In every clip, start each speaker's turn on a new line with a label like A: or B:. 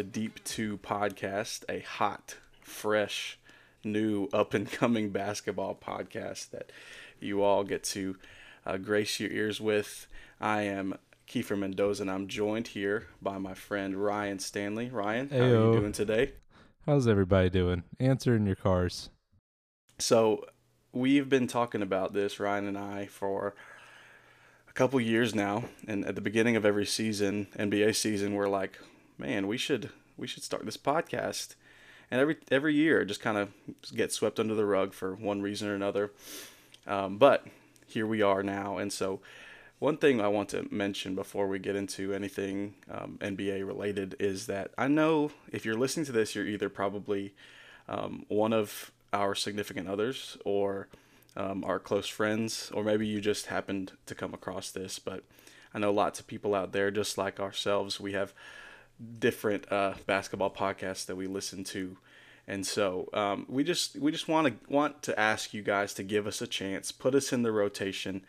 A: the Deep 2 podcast, a hot, fresh, new, up and coming basketball podcast that you all get to uh, grace your ears with. I am Kieffer Mendoza, and I'm joined here by my friend Ryan Stanley. Ryan, how are you doing today?
B: How's everybody doing? Answer in your cars.
A: So, we've been talking about this, Ryan and I, for a couple years now. And at the beginning of every season, NBA season, we're like, man, we should we should start this podcast. And every every year, just kind of gets swept under the rug for one reason or another. Um, but here we are now, and so one thing I want to mention before we get into anything um, NBA related is that I know if you're listening to this, you're either probably um, one of our significant others or um, our close friends, or maybe you just happened to come across this. But I know lots of people out there, just like ourselves, we have different uh, basketball podcasts that we listen to. And so um, we just we just want to want to ask you guys to give us a chance, put us in the rotation,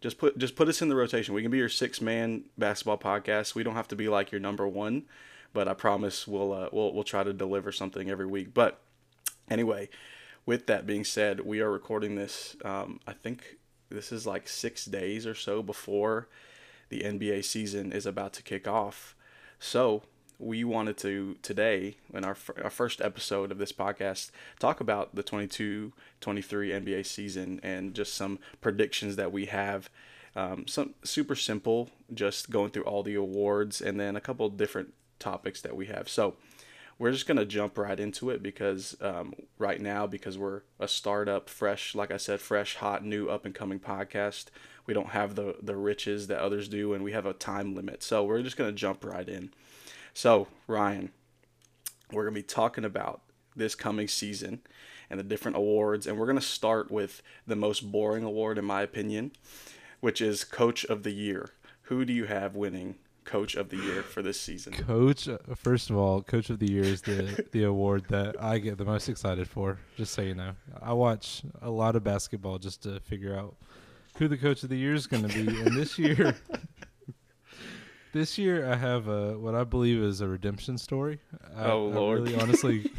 A: just put just put us in the rotation. We can be your six man basketball podcast. We don't have to be like your number one, but I promise we'll uh, we'll we'll try to deliver something every week. But anyway, with that being said, we are recording this. Um, I think this is like six days or so before the NBA season is about to kick off. So we wanted to today in our, our first episode of this podcast talk about the 22-23 NBA season and just some predictions that we have. Um, some super simple, just going through all the awards and then a couple different topics that we have. So we're just gonna jump right into it because um, right now because we're a startup, fresh, like I said, fresh, hot, new, up and coming podcast. We don't have the the riches that others do, and we have a time limit. So we're just gonna jump right in. So, Ryan, we're going to be talking about this coming season and the different awards. And we're going to start with the most boring award, in my opinion, which is Coach of the Year. Who do you have winning Coach of the Year for this season?
B: Coach, uh, first of all, Coach of the Year is the, the award that I get the most excited for, just so you know. I watch a lot of basketball just to figure out who the Coach of the Year is going to be. And this year, this year I have a, what I believe is a redemption story. I,
A: Oh, Lord.
B: I really honestly,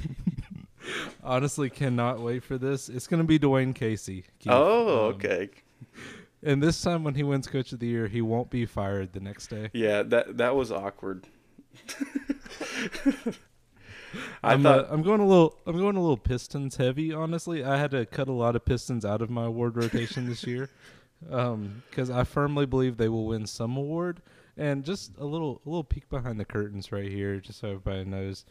B: honestly cannot wait for this. It's going to be Dwane Casey. Keith.
A: Oh,
B: Um,
A: okay.
B: And this time when he wins Coach of the Year, he won't be fired the next day.
A: Yeah, that that was awkward. I
B: I'm,
A: thought
B: uh, I'm going a little I'm going a little Pistons heavy. Honestly, I had to cut a lot of Pistons out of my award rotation this year because I firmly believe they will win some award. And just a little a little peek behind the curtains right here, just so everybody knows.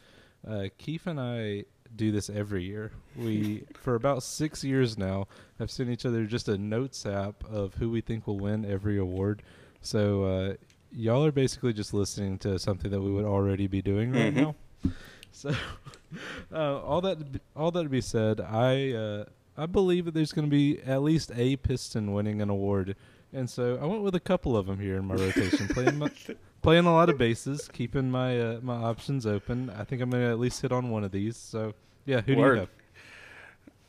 B: Uh, Keith and I do this every year. We for about six years now have sent each other just a notes app of who we think will win every award. So uh, y'all are basically just listening to something that we would already be doing right
A: Mhm.
B: now. So, uh, all that all that to be said, I uh, I believe that there's going to be at least a Piston winning an award, and so I went with a couple of them here in my rotation, playing my, playing a lot of bases, keeping my uh, my options open. I think I'm going to at least hit on one of these. So, yeah, who
A: Word.
B: do you have?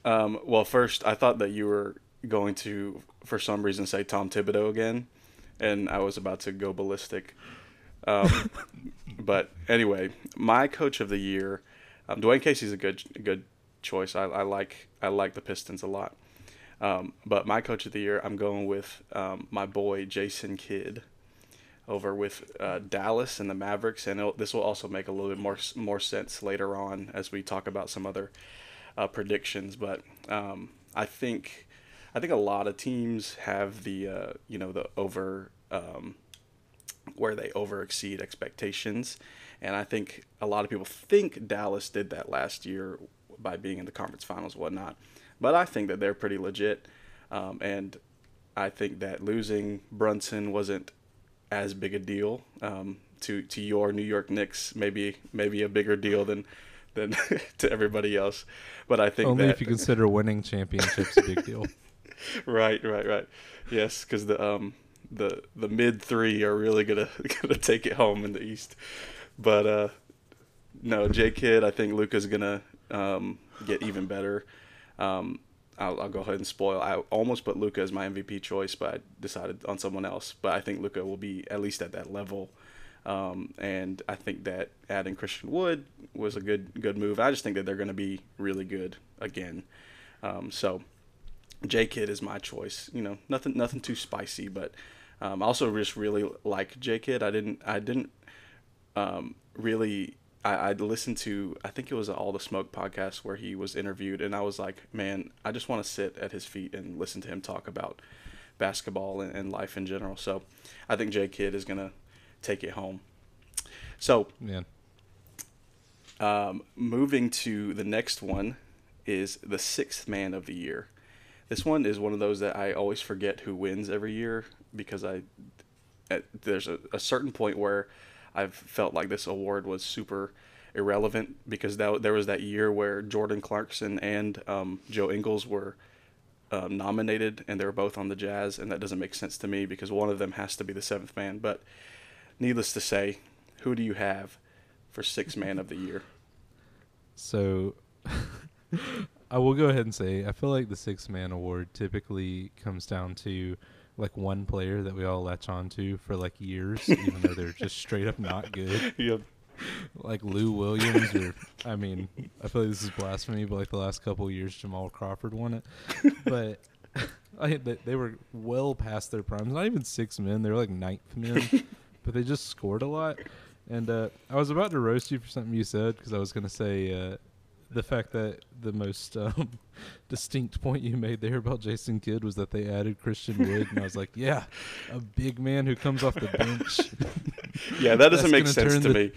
A: Um, well, first, I thought that you were going to, for some reason, say Tom Thibodeau again, and I was about to go ballistic. Um, but anyway, my coach of the year, um, Dwane Casey's a good good choice. I, I like I like the Pistons a lot. Um, but my coach of the year, I'm going with um, my boy Jason Kidd over with uh, Dallas and the Mavericks, and this will also make a little bit more more sense later on as we talk about some other uh, predictions. But um, I think I think a lot of teams have the uh, you know the over um, where they over exceed expectations, and I think a lot of people think Dallas did that last year by being in the conference finals, whatnot. But I think that they're pretty legit, um, and I think that losing Brunson wasn't as big a deal um, to to your New York Knicks. Maybe maybe a bigger deal than than to everybody else. But I think
B: Only
A: that
B: if you consider winning championships a big deal.
A: right, right, right. Yes, because the um the the mid three are really gonna gonna take it home in the East. But uh, no, J Kidd, I think Luka's gonna um, get even better. Um, I'll, I'll go ahead and spoil. I almost put Luka as my MVP choice, but I decided on someone else. But I think Luka will be at least at that level. Um, and I think that adding Christian Wood was a good good move. I just think that they're going to be really good again. Um, so J Kidd is my choice. You know, nothing nothing too spicy, but um, I also just really like J Kidd. I didn't I didn't um, really I, I listened to I think it was All the Smoke podcast where he was interviewed, and I was like, man, I just want to sit at his feet and listen to him talk about basketball and, and life in general. So I think Jay Kidd is gonna take it home. So
B: Yeah.
A: um, moving to the next one is the sixth man of the year. This one is one of those that I always forget who wins every year because I at, there's a, a certain point where I've felt like this award was super irrelevant because that, there was that year where Jordan Clarkson and um, Joe Ingles were um, nominated and they were both on the Jazz, and that doesn't make sense to me because one of them has to be the seventh man. But needless to say, who do you have for sixth man of the year?
B: So I will go ahead and say I feel like the six man award typically comes down to like one player that we all latch on to for like years, even though they're just straight up not good.
A: Yep.
B: Like Lou Williams or I mean, I feel like this is blasphemy, but like the last couple of years Jamal Crawford won it. But I they, they were well past their primes. Not even six men, they were like ninth men. but they just scored a lot. And uh, I was about to roast you for something you said because I was going to say uh, the fact that the most um, distinct point you made there about Jason Kidd was that they added Christian Wood, and I was like, yeah, a big man who comes off the bench.
A: Yeah, that doesn't make sense to
B: the-
A: me.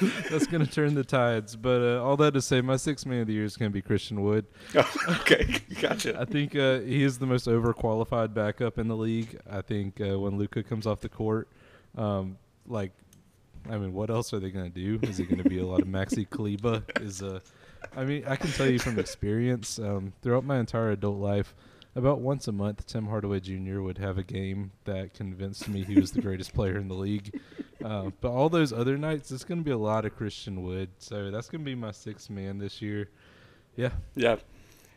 B: That's going to turn the tides. But uh, all that to say, my sixth man of the year is going to be Christian Wood.
A: Oh, okay, gotcha.
B: I think uh, he is the most overqualified backup in the league. I think uh, when Luka comes off the court, um, like, I mean, what else are they going to do? Is it going to be a lot of Maxi Kleber? Is uh, I mean, I can tell you from experience, um, throughout my entire adult life, about once a month, Tim Hardaway Jr. would have a game that convinced me he was the greatest player in the league. Uh, but all those other nights, it's going to be a lot of Christian Wood. So that's going to be my sixth man this year. Yeah.
A: Yeah.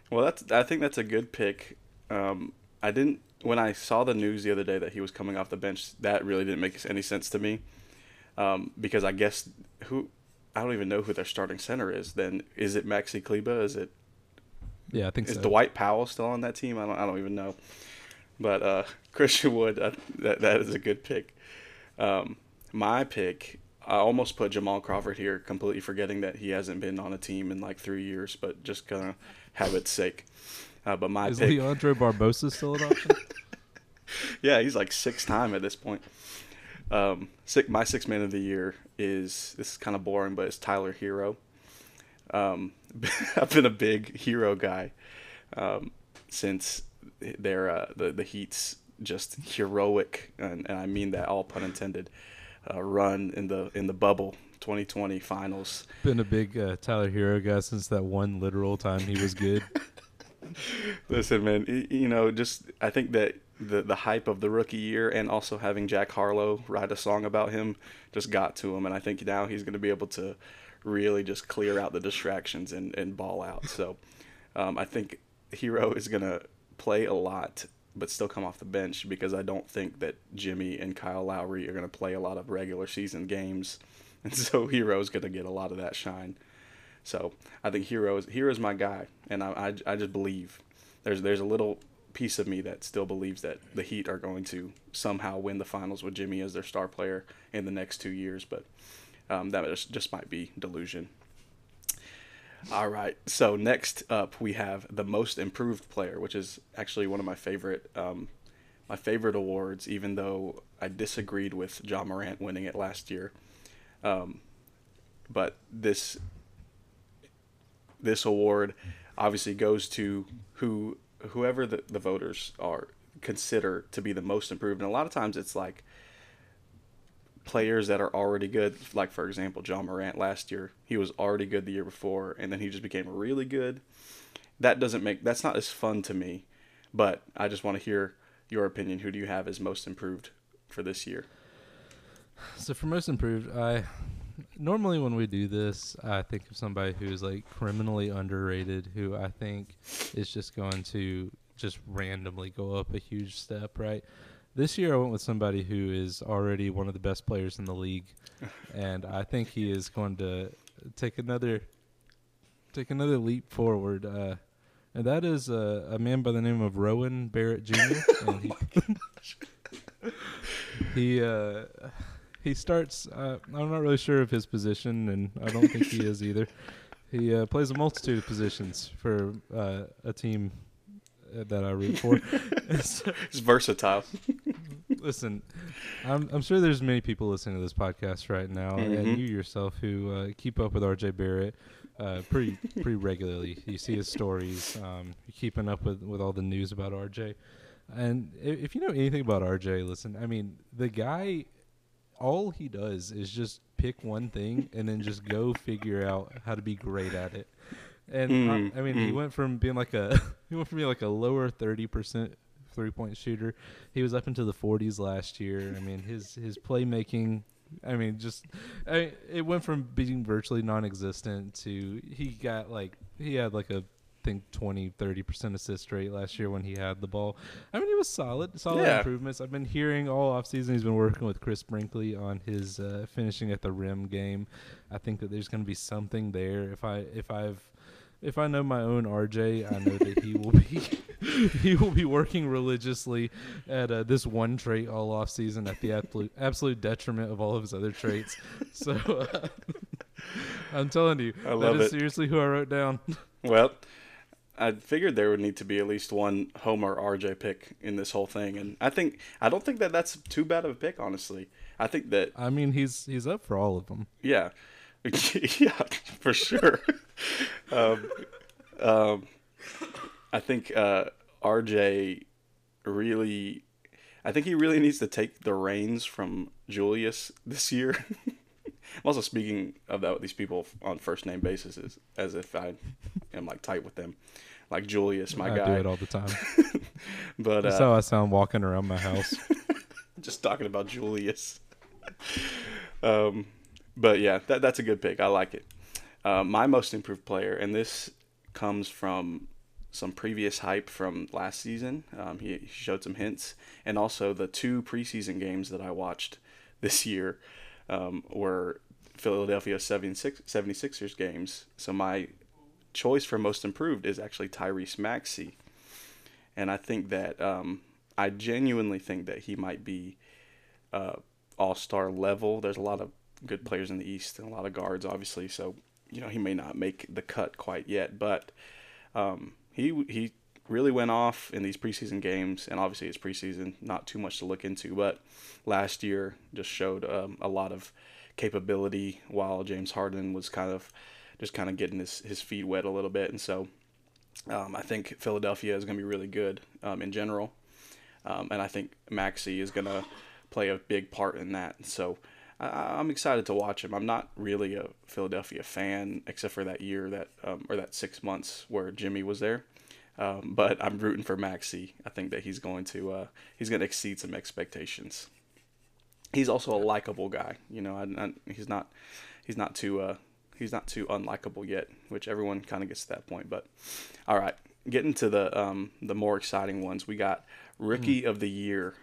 A: Well, that's. I think that's a good pick. Um, I didn't when I saw the news the other day that he was coming off the bench. That really didn't make any sense to me, um, because I guess who I don't even know who their starting center is. Then is it Maxi Kleber? Is it
B: Yeah, I think
A: is
B: so.
A: Dwight Powell still on that team? I don't. I don't even know. But uh, Christian Wood, uh, that that is a good pick. Um, my pick, I almost put Jamal Crawford here, completely forgetting that he hasn't been on a team in like three years, but just gonna habit's sake. Uh, but my
B: Is
A: pick,
B: Leandro Barbosa still an option?
A: yeah, he's like six time at this point. Um, six, my six man of the year is this is kind of boring, but it's Tyler Herro. Um, I've been a big Herro guy um, since their uh, the the Heat's just heroic, and, and I mean that all pun intended. Uh, run in the in the bubble 2020 finals.
B: Been a big uh, Tyler Herro guy since that one literal time he was good.
A: Listen, man, you know, just I think that the the hype of the rookie year and also having Jack Harlow write a song about him just got to him, and I think now he's going to be able to really just clear out the distractions and, and ball out. So um, I think Herro is going to play a lot, but still come off the bench because I don't think that Jimmy and Kyle Lowry are going to play a lot of regular season games, and so Herro's going to get a lot of that shine. So I think Herro is Herro's my guy, and I, I, I just believe there's there's a little piece of me that still believes that the Heat are going to somehow win the finals with Jimmy as their star player in the next two years, but um, that just, just might be delusion. All right, so next up we have the most improved player, which is actually one of my favorite um, my favorite awards, even though I disagreed with Ja Morant winning it last year. Um, but this this award obviously goes to who whoever the, the voters are consider to be the most improved. And a lot of times it's like players that are already good like for example Ja Morant last year he was already good the year before and then he just became really good. That doesn't make that's not as fun to me but I just want to hear your opinion. Who do you have as most improved for this year?
B: So for most improved, I normally when we do this, I think of somebody who's like criminally underrated, who I think is just going to just randomly go up a huge step, right? This year I went with somebody who is already one of the best players in the league, and I think he is going to take another take another leap forward. Uh, and that is uh, a man by the name of Rowan Barrett Jr. and he, he uh, he starts. Uh, I'm not really sure of his position, and I don't think he is either. He uh, plays a multitude of positions for uh, a team uh, that I root for.
A: It's versatile.
B: listen, I'm I'm sure there's many people listening to this podcast right now,
A: Mhm.
B: and you yourself who uh, keep up with RJ Barrett uh, pretty pretty regularly. You see his stories. Um, you're keeping up with with all the news about RJ. And if you know anything about RJ, listen, I mean, the guy, all he does is just pick one thing and then just go figure out how to be great at it. And
A: Mm,
B: I, I mean, he
A: mm.
B: went from being like a he went from being like a lower thirty percent three point shooter. He was up into the forties last year. I mean, his his playmaking. I mean, just I, it went from being virtually non-existent to he got like he had like a think 20 30% assist rate last year when he had the ball. I mean, he was solid, solid
A: Yeah.
B: improvements. I've been hearing all offseason he's been working with Chris Brickley on his uh, finishing at the rim game. I think that there's going to be something there. If I if I've if I know my own RJ, I know that he will be he will be working religiously at uh, this one trait all off season at the absolute absolute detriment of all of his other traits. So uh, I'm telling you,
A: I love
B: is
A: it.
B: seriously who I wrote down.
A: Well, I figured there would need to be at least one Homer RJ pick in this whole thing, and I think I don't think that that's too bad of a pick, honestly. I think that
B: I mean, he's he's up for all of them.
A: yeah, yeah, for sure. um, um, I think uh, RJ really, I think he really needs to take the reins from Julius this year. I'm also speaking of that with these people on first name basis as, as if I am like tight with them, like Julius, my
B: I
A: guy.
B: do it all the time.
A: but
B: That's
A: uh,
B: how I sound walking around my house.
A: just talking about Julius. um, but yeah, that, that's a good pick. I like it. Uh, my most improved player, and this comes from some previous hype from last season. Um, he, he showed some hints, and also the two preseason games that I watched this year um, were Philadelphia 76, 76ers games. So my choice for most improved is actually Tyrese Maxey. And I think that um, I genuinely think that he might be uh, all star level. There's a lot of good players in the East and a lot of guards, obviously. So you know he may not make the cut quite yet, but um, he he really went off in these preseason games, and obviously it's preseason, not too much to look into. But last year just showed um, a lot of capability, while James Harden was kind of just kind of getting his his feet wet a little bit, and so. Um, I think Philadelphia is going to be really good um, in general, um, and I think Maxey is going to play a big part in that. So I, I'm excited to watch him. I'm not really a Philadelphia fan, except for that year that um, or that six months where Jimmy was there. Um, but I'm rooting for Maxey. I think that he's going to uh, he's going to exceed some expectations. He's also a likable guy. You know, I, I, he's not he's not too uh, he's not too unlikable yet, which everyone kind of gets to that point. But all right, getting to the um, the more exciting ones, we got rookie of the year.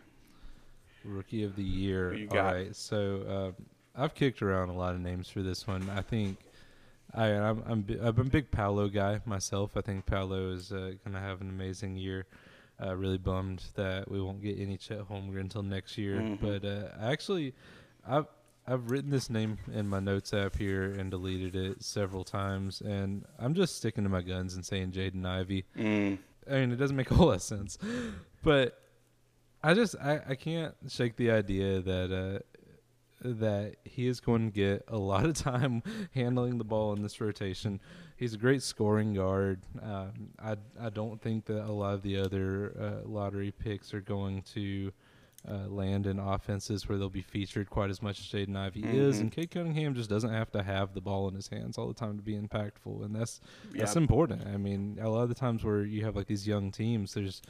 B: Rookie of the year.
A: Got?
B: right, so uh, I've kicked around a lot of names for this one. I think I, I'm I'm, I'm a big Paolo guy myself. I think Paolo is uh, going to have an amazing year. Uh, really bummed that we won't get any Chet Holmgren until next year.
A: Mhm.
B: But uh, actually, I've I've written this name in my notes app here and deleted it several times, and I'm just sticking to my guns and saying Jaden Ivey.
A: Mm,
B: I mean, it doesn't make a whole lot of sense, but I just I, I can't shake the idea that uh, that he is going to get a lot of time handling the ball in this rotation. He's a great scoring guard. Um, I I don't think that a lot of the other uh, lottery picks are going to. Uh, land in offenses where they'll be featured quite as much as Jaden Ivey is,
A: Mhm.
B: and Cade Cunningham just doesn't have to have the ball in his hands all the time to be impactful, and that's
A: yeah,
B: that's important. I mean, a lot of the times where you have like these young teams, there's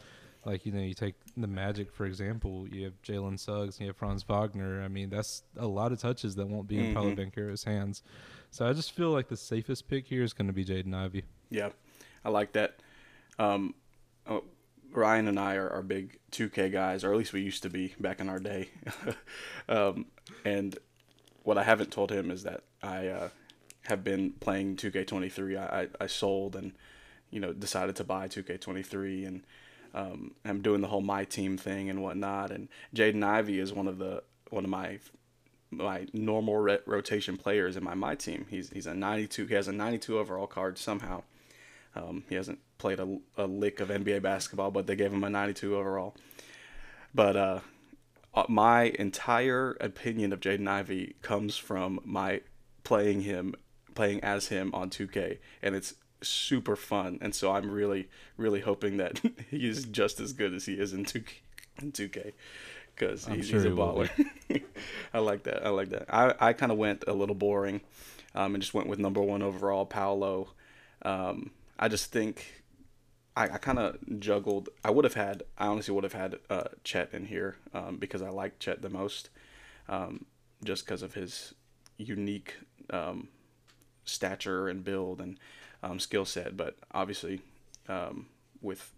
B: Like you know, you take the Magic for example. You have Jalen Suggs, you have Franz Wagner. I mean, that's a lot of touches that won't be in Paolo
A: Mhm.
B: Hands. So I just feel like the safest pick here is going to be Jaden Ivey.
A: Yeah, I like that. Um, oh, Ryan and I are, are big 2K guys, or at least we used to be back in our day. um, and what I haven't told him is that I uh, have been playing 2K23. I, I, sold and you know decided to buy 2K23 and um, I'm doing the whole my team thing and whatnot. And Jaden Ivey is one of the one of my my normal rotation players in my my team. He's he's a 92. He has a 92 overall card somehow. Um, he hasn't played a, a lick of NBA basketball, but they gave him a 92 overall. But uh, uh, my entire opinion of Jaden Ivey comes from my playing him, playing as him on 2K, and it's super fun. And so I'm really, really hoping that he is just as good as he is in 2K. In 2K. Because he's,
B: sure
A: he's a baller. I like that. I like that. I, I kind of went a little boring um, and just went with number one overall, Paolo. Um, I just think I, I kind of juggled. I would have had, I honestly would have had uh, Chet in here um, because I like Chet the most, um, just because of his unique um, stature and build and um, skill set. But obviously, um, with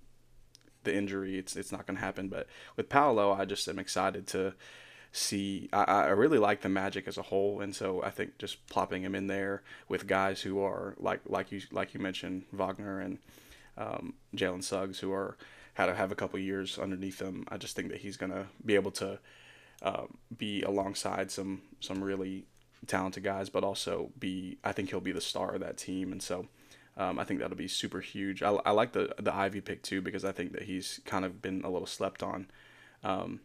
A: the injury, it's it's not going to happen. But with Paolo, I just am excited to see. I, I really like the Magic as a whole, and so I think just plopping him in there with guys who are like like you like you mentioned Wagner and um, Jalen Suggs, who are had to have a couple years underneath him. I just think that he's gonna be able to um, be alongside some some really talented guys, but also be. I think he'll be the star of that team, and so. Um, I think that'll be super huge. I, I like the the Ivey pick too because I think that he's kind of been a little slept on. Um,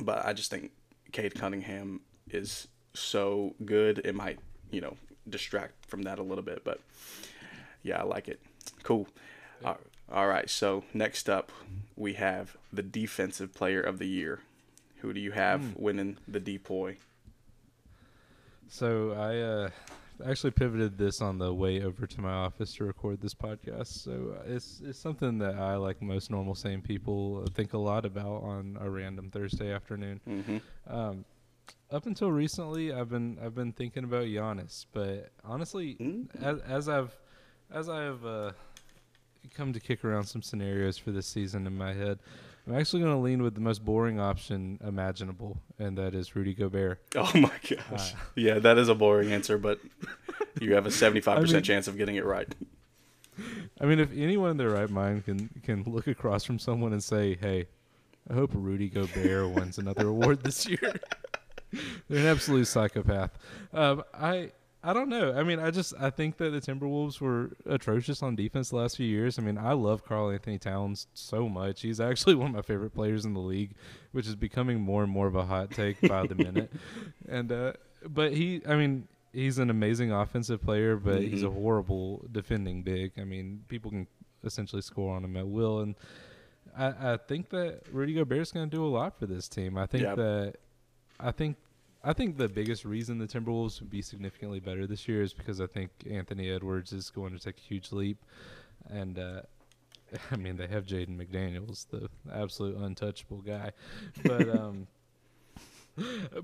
A: but I just think Cade Cunningham is so good. It might, you know, distract from that a little bit, but yeah, I like it. Cool. All- all right. So next up, we have the defensive player of the year. Who do you have winning the DPOY?
B: So I uh, actually pivoted this on the way over to my office to record this podcast. So uh, it's it's something that I, like most normal sane people, uh, think a lot about on a random Thursday afternoon.
A: Mm-hmm.
B: Um, up until recently, I've been I've been thinking about Giannis, but honestly,
A: Mm.
B: as, as I've as I've uh, come to kick around some scenarios for this season in my head, I'm actually going to lean with the most boring option imaginable, and that is Rudy Gobert.
A: Oh my gosh.
B: Uh,
A: yeah, that is a boring answer, but you have a seventy-five
B: I mean-
A: percent chance of getting it right.
B: I mean, if anyone in their right mind can can look across from someone and say, "Hey, I hope Rudy Gobert wins another award this year," they're an absolute psychopath. Um, I I don't know. I mean, I just I think that the Timberwolves were atrocious on defense the last few years. I mean, I love Karl-Anthony Towns so much. He's actually one of my favorite players in the league, which is becoming more and more of a hot take by the minute. And uh, but he, I mean, he's an amazing offensive player, but he's a
A: Mhm.
B: horrible defending big. I mean, people can essentially score on him at will, and I, I think that Rudy Gobert's going to do a lot for this team. I think
A: Yeah.
B: that I think I think the biggest reason the Timberwolves would be significantly better this year is because I think Anthony Edwards is going to take a huge leap, and uh, I mean they have Jaden McDaniels, the absolute untouchable guy, but um,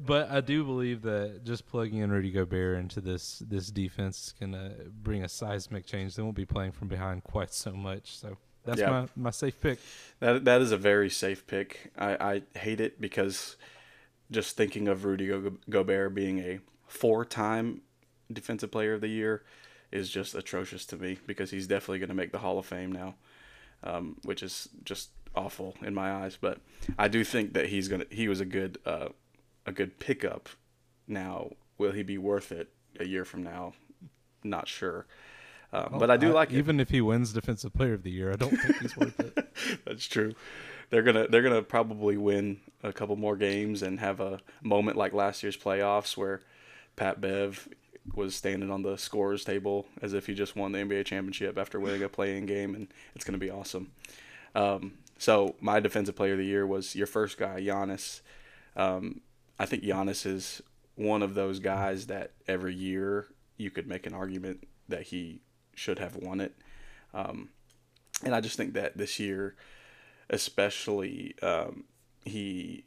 B: but I do believe that just plugging in Rudy Gobert into this this defense is gonna bring a seismic change. They won't be playing from behind quite so much. So that's
A: Yeah.
B: my my safe pick.
A: That that is a very safe pick. I, I hate it because just thinking of Rudy Go- Gobert being a four-time defensive player of the year is just atrocious to me because he's definitely going to make the Hall of Fame now, um, which is just awful in my eyes. But I do think that he's gonna he was a good uh, a good pickup. Now, will he be worth it a year from now? Not sure. Um, but I do like it.
B: even if he wins Defensive Player of the Year. I don't think he's worth it.
A: That's true. They're gonna they're gonna probably win a couple more games and have a moment like last year's playoffs where Pat Bev was standing on the scorers table as if he just won the NBA championship after winning a playing game, and it's gonna be awesome. Um, so my defensive player of the year was your first guy, Giannis. Um, I think Giannis is one of those guys that every year you could make an argument that he should have won it. Um, and I just think that this year especially um, he.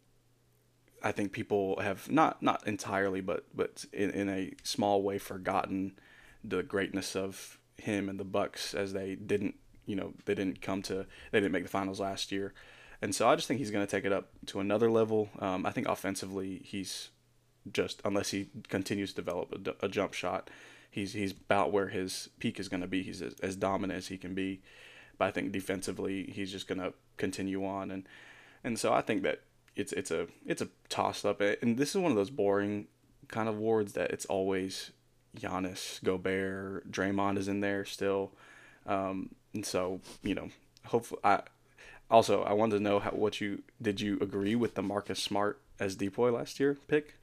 A: I think people have not not entirely, but but in, in a small way forgotten the greatness of him and the Bucks as they didn't you know they didn't come to they didn't make the finals last year, and so I just think he's going to take it up to another level. Um, I think offensively he's just unless he continues to develop a, a jump shot, he's he's about where his peak is going to be. He's as, as dominant as he can be, but I think defensively he's just going to continue on. And and so I think that it's it's a it's a toss up and this is one of those boring kind of awards that it's always Giannis, Gobert, Draymond is in there still, um, and so you know hopefully I also I wanted to know how what you did you agree with the Marcus Smart as DPOY last year pick?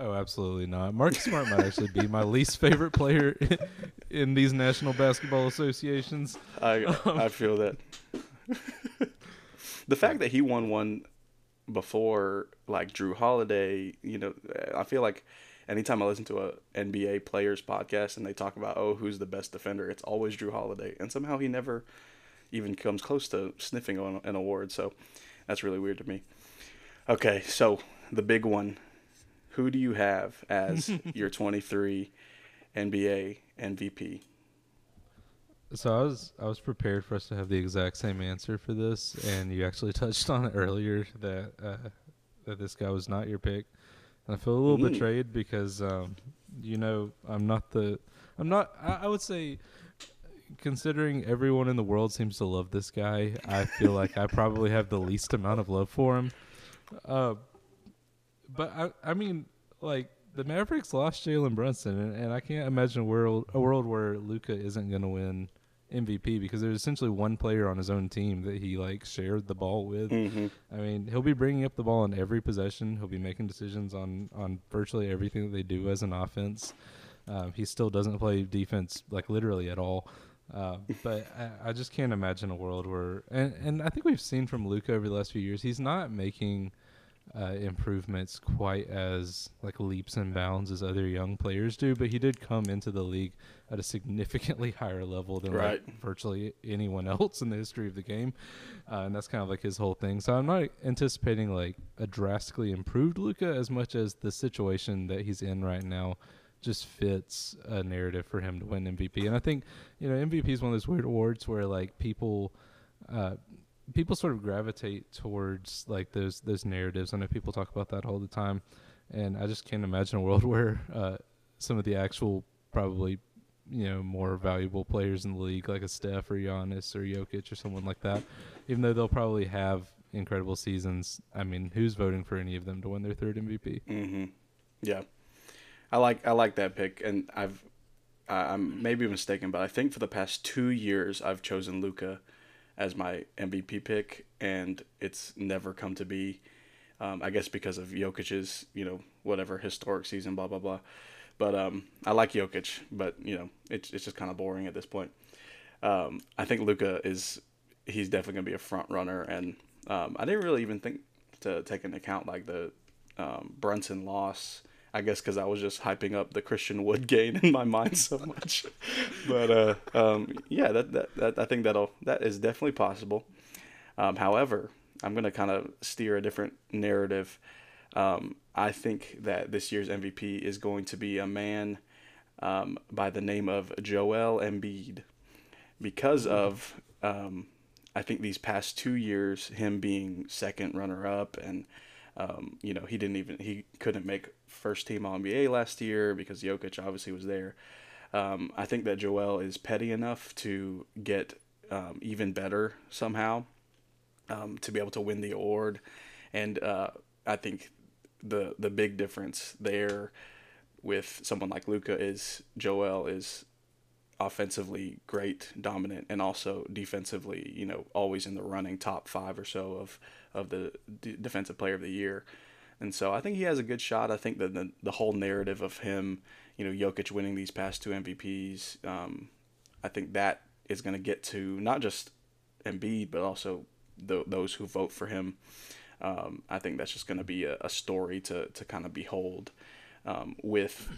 B: Oh, absolutely not. Marcus Smart might actually be my least favorite player in these National Basketball Associations.
A: I um, I feel that. the fact that he won one before like Jrue Holiday, you know, I feel like anytime I listen to a NBA players podcast and they talk about oh who's the best defender, it's always Jrue Holiday, and somehow he never even comes close to sniffing on an award. So that's really weird to me. Okay, so the big one, who do you have as your 23 NBA MVP?
B: So I was I was prepared for us to have the exact same answer for this, and you actually touched on it earlier that uh, that this guy was not your pick. And I feel a little mm. betrayed because um, you know I'm not the I'm not I, I, would say considering everyone in the world seems to love this guy, I feel like I probably have the least amount of love for him. Uh, but I I mean like the Mavericks lost Jalen Brunson, and, and, I can't imagine a world a world where Luka isn't going to win MVP because there's essentially one player on his own team that he like shared the ball with. Mm-hmm. I mean, he'll be bringing up the ball in every possession. He'll be making decisions on on virtually everything that they do as an offense. Um, he still doesn't play defense like literally at all. Uh, but I, I, just can't imagine a world where, and, and I think we've seen from Luka over the last few years, he's not making uh, improvements quite as like leaps and bounds as other young players do, but he did come into the league at a significantly higher level than right. like virtually anyone else in the history of the game, uh, and that's kind of like his whole thing. So I'm not anticipating like a drastically improved Luka as much as the situation that he's in right now just fits a narrative for him to win MVP. And I think you know MVP is one of those weird awards where like people. Uh, people sort of gravitate towards like those those narratives. I know people talk about that all the time, and I just can't imagine a world where uh, some of the actual probably you know more valuable players in the league, like a Steph or Giannis or Jokic or someone like that, even though they'll probably have incredible seasons. I mean, who's voting for any of them to win their third MVP?
A: Mm-hmm. Yeah, I like I like that pick, and I've I'm maybe mistaken, but I think for the past two years I've chosen Luka as my MVP pick, and it's never come to be. Um, I guess because of Jokic's, you know, whatever historic season, blah blah blah. But um, I like Jokic, but you know, it's it's just kind of boring at this point. Um, I think Luka is he's definitely gonna be a front runner, and um, I didn't really even think to take into account like the um, Brunson loss I guess because I was just hyping up the Christian Wood gain in my mind so much. but uh, um, yeah, that, that, that I think that'll that is definitely possible. Um, however, I'm gonna kind of steer a different narrative. Um, I think that this year's MVP is going to be a man um, by the name of Joel Embiid, because mm-hmm. of um, I think these past two years, him being second runner up and um, you know, he didn't even he couldn't make first team All NBA last year because Jokic obviously was there. Um, I think that Joel is petty enough to get um, even better somehow um, to be able to win the award, and uh, I think the the big difference there with someone like Luka is Joel is offensively great, dominant, and also defensively, you know, always in the running top five or so of of the D- defensive player of the year. And so I think he has a good shot. I think that the, the whole narrative of him, you know, Jokic winning these past two MVPs, um, I think that is going to get to not just Embiid, but also the, those who vote for him. Um, I think that's just going to be a, a, story to, to kind of behold. Um, with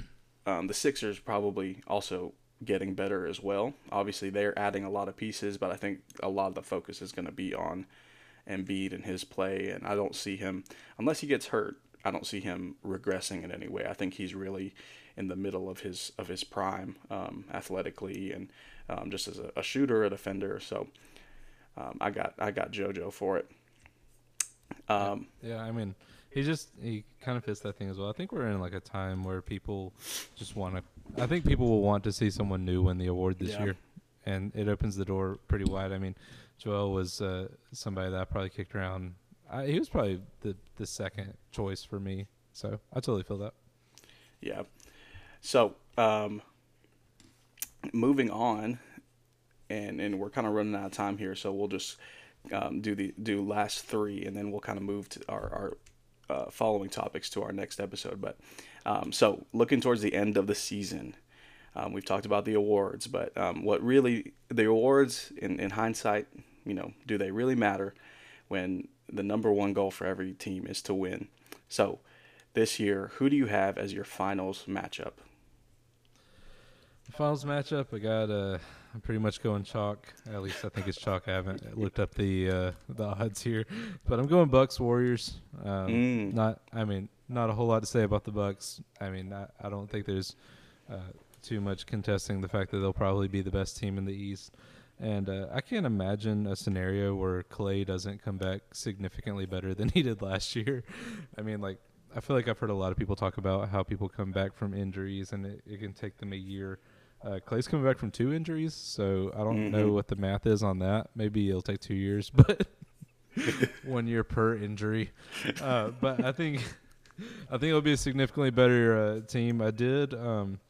A: um, the Sixers probably also getting better as well. Obviously, they're adding a lot of pieces, but I think a lot of the focus is going to be on Embiid and his play. And I don't see him, unless he gets hurt, I don't see him regressing in any way. I think he's really in the middle of his of his prime, um, athletically and um, just as a, a, shooter, a defender. So um, I got I got JoJo for it.
B: Um, yeah, I mean, he just he kind of fits that thing as well. I think we're in like a time where people just want to. I think people will want to see someone new win the award this yeah. year, and it opens the door pretty wide. I mean, Joel was uh, somebody that I probably kicked around. I, he was probably the the second choice for me, so I totally feel that.
A: Yeah. So, um, moving on, and and we're kind of running out of time here, so we'll just um, do the do last three, and then we'll kind of move to our our uh, following topics to our next episode. But um, so looking towards the end of the season, um, we've talked about the awards, but um, what really the awards in, in hindsight, you know, do they really matter when the number one goal for every team is to win? So this year, who do you have as your finals matchup?
B: Finals matchup, I got uh, I'm pretty much going chalk. At least I think it's chalk. I haven't looked up the uh, the odds here, but I'm going Bucks Warriors. Um, mm. Not, I mean, not a whole lot to say about the Bucks. I mean, I, I don't think there's uh, too much contesting the fact that they'll probably be the best team in the East. And uh, I can't imagine a scenario where Klay doesn't come back significantly better than he did last year. I mean, like, I feel like I've heard a lot of people talk about how people come back from injuries and it, it can take them a year uh, Klay's coming back from two injuries, so I don't mm-hmm. know what the math is on that. Maybe it'll take two years, but one year per injury. Uh, but I think I think it'll be a significantly better uh, team. I did um,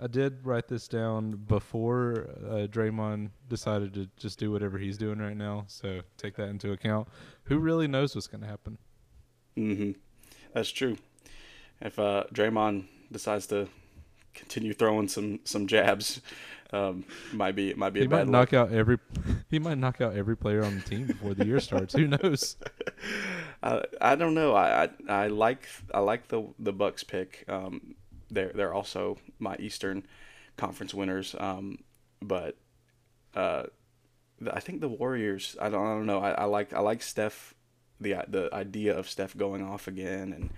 B: I did write this down before uh, Draymond decided to just do whatever he's doing right now. So take that into account. Who really knows what's going to happen?
A: Mm-hmm. That's true. If uh, Draymond decides to continue throwing some some jabs. Um, might be might be
B: he
A: a
B: might
A: bad
B: knock look. out every he might knock out every player on the team before the year starts. Who knows?
A: I I don't know. I, I, I like I like the the Bucks pick. Um, they're they're also my Eastern Conference winners. Um, but uh, I think the Warriors. I don't I don't know. I, I like I like Steph. The the idea of Steph going off again and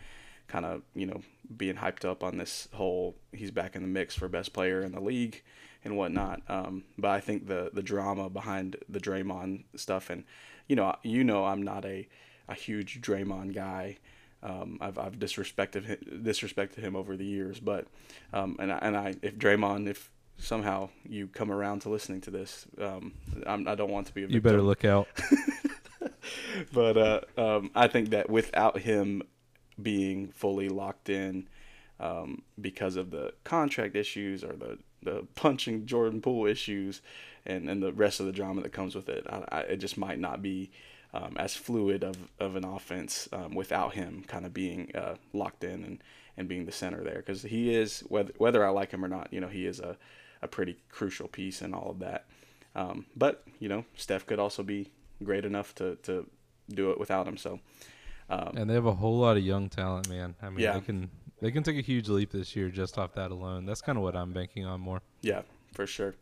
A: kind of you know being hyped up on this whole he's back in the mix for best player in the league and whatnot. Um, but I think the the drama behind the Draymond stuff and you know you know I'm not a a huge Draymond guy. Um, I've I've disrespected him, disrespected him over the years, but um, and I, and I if Draymond if somehow you come around to listening to this, um, I'm, I do not want to be. A
B: you better look out.
A: but uh, um, I think that without him being fully locked in um, because of the contract issues or the, the punching Jordan Poole issues and, and the rest of the drama that comes with it. I, I, it just might not be um, as fluid of, of an offense um, without him kind of being uh, locked in and, and being the center there because he is whether whether I like him or not, you know, he is a, a pretty crucial piece in all of that. Um, but you know, Steph could also be great enough to, to do it without him. So
B: um, and they have a whole lot of young talent, man. I mean, yeah. they can they can take a huge leap this year just off that alone. That's kind of what I'm banking on more.
A: Yeah, for sure.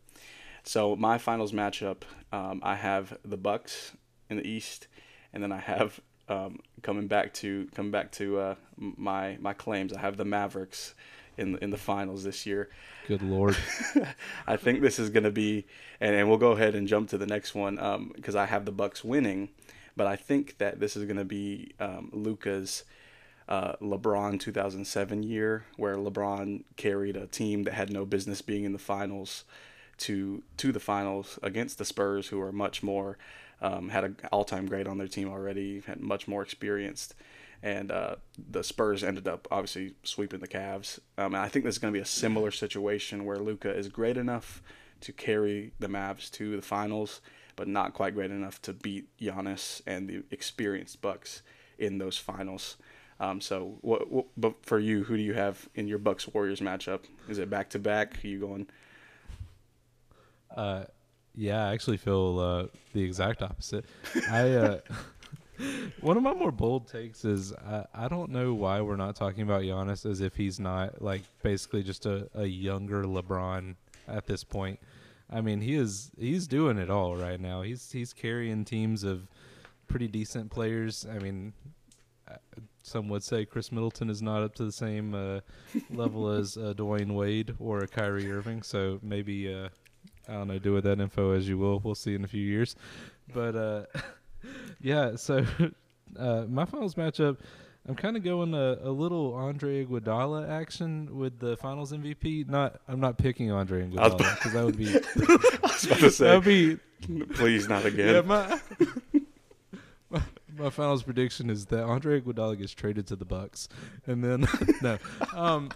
A: So my finals matchup, um, I have the Bucks in the East, and then I have um, coming back to coming back to uh, my my claims. I have the Mavericks in in the finals this year.
B: Good lord!
A: I think this is going to be, and, and we'll go ahead and jump to the next one because um, I have the Bucks winning, but I think that this is going to be um, Luka's uh, LeBron 2007 year, where LeBron carried a team that had no business being in the finals to to the finals against the Spurs, who are much more um, had an all-time great on their team already, had much more experienced, and uh, the Spurs ended up obviously sweeping the Cavs. Um, and I think this is going to be a similar situation where Luka is great enough to carry the Mavs to the finals but not quite great enough to beat Giannis and the experienced Bucks in those finals. Um, so, what, what, but for you, who do you have in your Bucks Warriors matchup? Is it back to back? Are you going?
B: Uh, yeah, I actually feel uh, the exact opposite. I uh, one of my more bold takes is I, I don't know why we're not talking about Giannis as if he's not like basically just a, a younger LeBron at this point. I mean, he is he's doing it all right now. He's he's carrying teams of pretty decent players. I mean, uh, some would say Khris Middleton is not up to the same uh, level as uh, Dwyane Wade or a Kyrie Irving. So maybe uh, I don't know. Do with that info as you will. We'll see in a few years. But uh, yeah, so uh, my finals matchup. I'm kind of going a, a little Andre Iguodala action with the Finals MVP. Not, I'm not picking Andre Iguodala because that would be.
A: I was about to say,
B: that would be.
A: please not again.
B: Yeah, my, my my Finals prediction is that Andre Iguodala gets traded to the Bucks, and then no, um,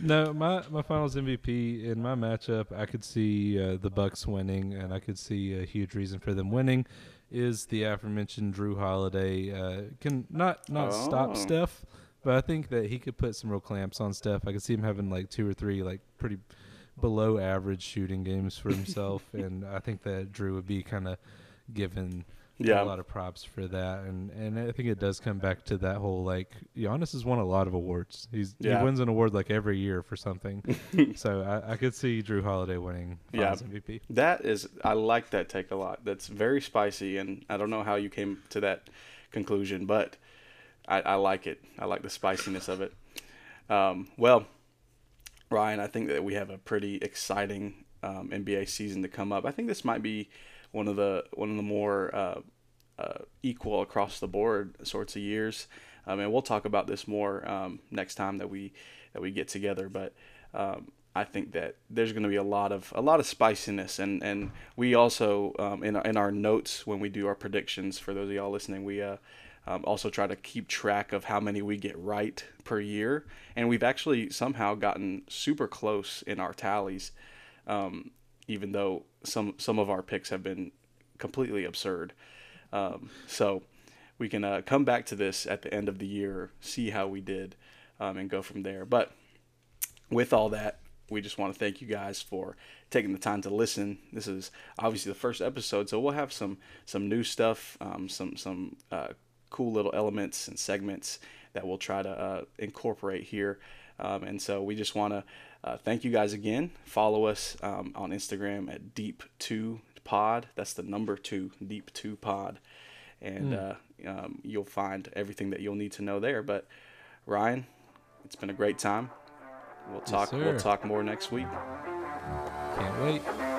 B: no, my my Finals MVP in my matchup, I could see uh, the Bucks winning, and I could see a huge reason for them winning is the aforementioned Jrue Holiday. Uh, can not not
A: Oh.
B: stop Steph, but I think that he could put some real clamps on Steph. I could see him having like two or three like pretty below average shooting games for himself, and I think that Jrue would be kind of given
A: Yeah.
B: a lot of props for that, and and I think it does come back to that whole like Giannis has won a lot of awards. He's
A: Yeah.
B: he wins an award like every year for something, so I, I could see Jrue Holiday winning
A: Yeah.
B: Finals MVP.
A: That is, I like that take a lot. That's very spicy, and I don't know how you came to that conclusion, but I, I like it. I like the spiciness of it. Um, well, Ryan, I think that we have a pretty exciting um, NBA season to come up. I think this might be one of the one of the more uh, uh, equal across the board sorts of years. Um, and we'll talk about this more um, next time that we that we get together. But um, I think that there's going to be a lot of a lot of spiciness, and and we also um, in in our notes when we do our predictions for those of y'all listening, we uh, um, also try to keep track of how many we get right per year, and we've actually somehow gotten super close in our tallies, um, even though some some of our picks have been completely absurd. Um, so we can uh, come back to this at the end of the year, see how we did, um, and go from there. But with all that, we just want to thank you guys for taking the time to listen. This is obviously the first episode, so we'll have some some new stuff, um, some some uh, cool little elements and segments that we'll try to uh, incorporate here. Um, and so we just want to uh, thank you guys again. Follow us um, on Instagram at Deep Two Pod. That's the number two Deep Two Pod, and uh, um, you'll find everything that you'll need to know there. But Ryan, it's been a great time. We'll talk. we'll talk more next week.
B: Can't wait.